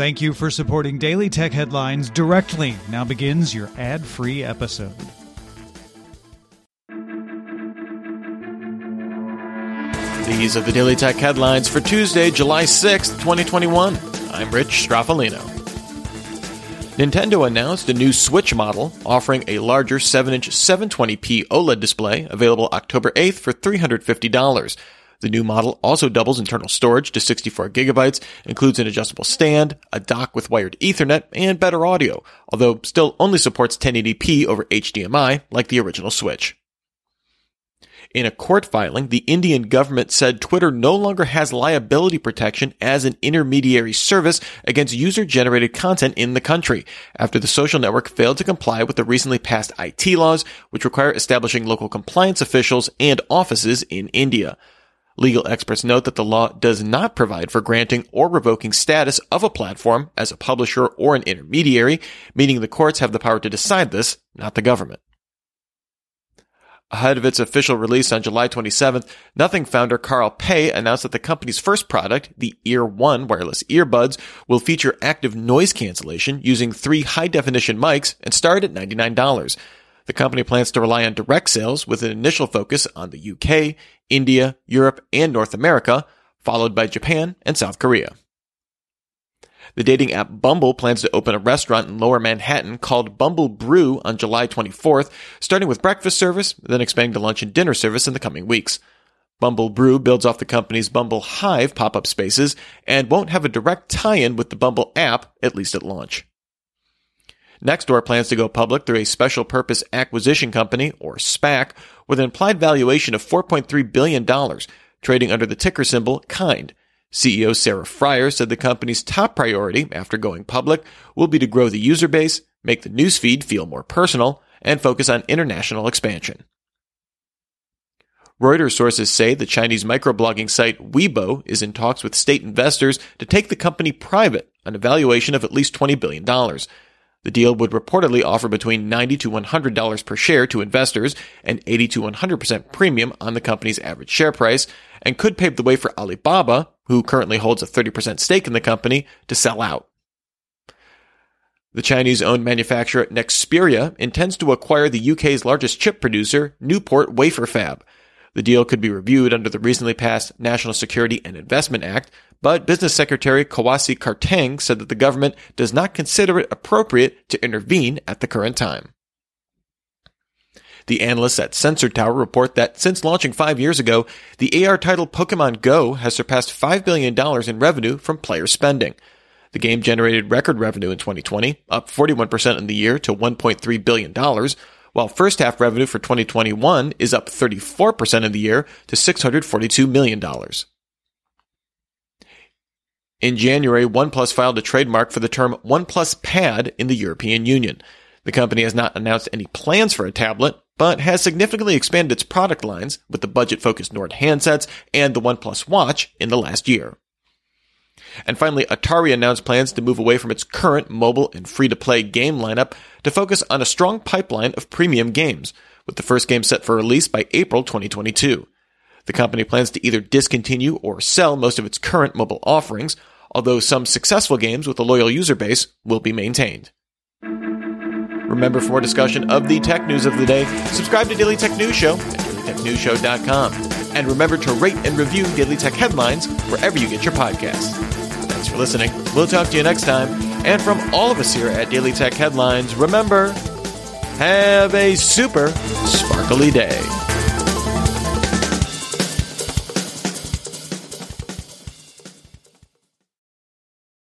Thank you for supporting Daily Tech Headlines directly. Now begins your ad free episode. These are the Daily Tech headlines for Tuesday, July 6th, 2021. I'm Rich Stroffolino. Nintendo announced a new Switch model offering a larger 7-inch 720p OLED display available October 8th for $350. The new model also doubles internal storage to 64 gigabytes, includes an adjustable stand, a dock with wired ethernet, and better audio, although still only supports 1080p over HDMI like the original Switch. In a court filing, the Indian government said Twitter no longer has liability protection as an intermediary service against user generated content in the country after the social network failed to comply with the recently passed IT laws, which require establishing local compliance officials and offices in India. Legal experts note that the law does not provide for granting or revoking status of a platform as a publisher or an intermediary, meaning the courts have the power to decide this, not the government. Ahead of its official release on July 27th, Nothing founder Carl Pei announced that the company's first product, the Ear One wireless earbuds, will feature active noise cancellation using three high definition mics and start at $99. The company plans to rely on direct sales with an initial focus on the UK, India, Europe, and North America, followed by Japan and South Korea. The dating app Bumble plans to open a restaurant in lower Manhattan called Bumble Brew on July 24th, starting with breakfast service, then expanding to lunch and dinner service in the coming weeks. Bumble Brew builds off the company's Bumble Hive pop-up spaces and won't have a direct tie-in with the Bumble app, at least at launch. Nextdoor plans to go public through a special purpose acquisition company, or SPAC, with an implied valuation of $4.3 billion, trading under the ticker symbol KIND. CEO Sarah Friar said the company's top priority after going public will be to grow the user base, make the newsfeed feel more personal, and focus on international expansion. Reuters sources say the Chinese microblogging site Weibo is in talks with state investors to take the company private on a valuation of at least $20 billion. The deal would reportedly offer between 90 to $100 per share to investors, an 80 to 100% premium on the company's average share price, and could pave the way for Alibaba, who currently holds a 30% stake in the company, to sell out. The Chinese owned manufacturer Nexperia intends to acquire the UK's largest chip producer, Newport Wafer Fab. The deal could be reviewed under the recently passed National Security and Investment Act, but Business Secretary Kwasi Kwarteng said that the government does not consider it appropriate to intervene at the current time. The analysts at Sensor Tower report that since launching five years ago, the AR title Pokemon Go has surpassed $5 billion in revenue from player spending. The game generated record revenue in 2020, up 41% in the year to $1.3 billion, while first half revenue for 2021 is up 34% of the year to $642 million. In January, OnePlus filed a trademark for the term OnePlus Pad in the European Union. The company has not announced any plans for a tablet, but has significantly expanded its product lines with the budget focused Nord handsets and the OnePlus Watch in the last year. And finally, Atari announced plans to move away from its current mobile and free to play game lineup to focus on a strong pipeline of premium games, with the first game set for release by April 2022. The company plans to either discontinue or sell most of its current mobile offerings, although some successful games with a loyal user base will be maintained. Remember, for more discussion of the tech news of the day, subscribe to Daily Tech News Show at dailytechnewsshow.com. And remember to rate and review Daily Tech headlines wherever you get your podcasts. Thanks for listening. We'll talk to you next time. And from all of us here at Daily Tech Headlines, remember, have a super sparkly day.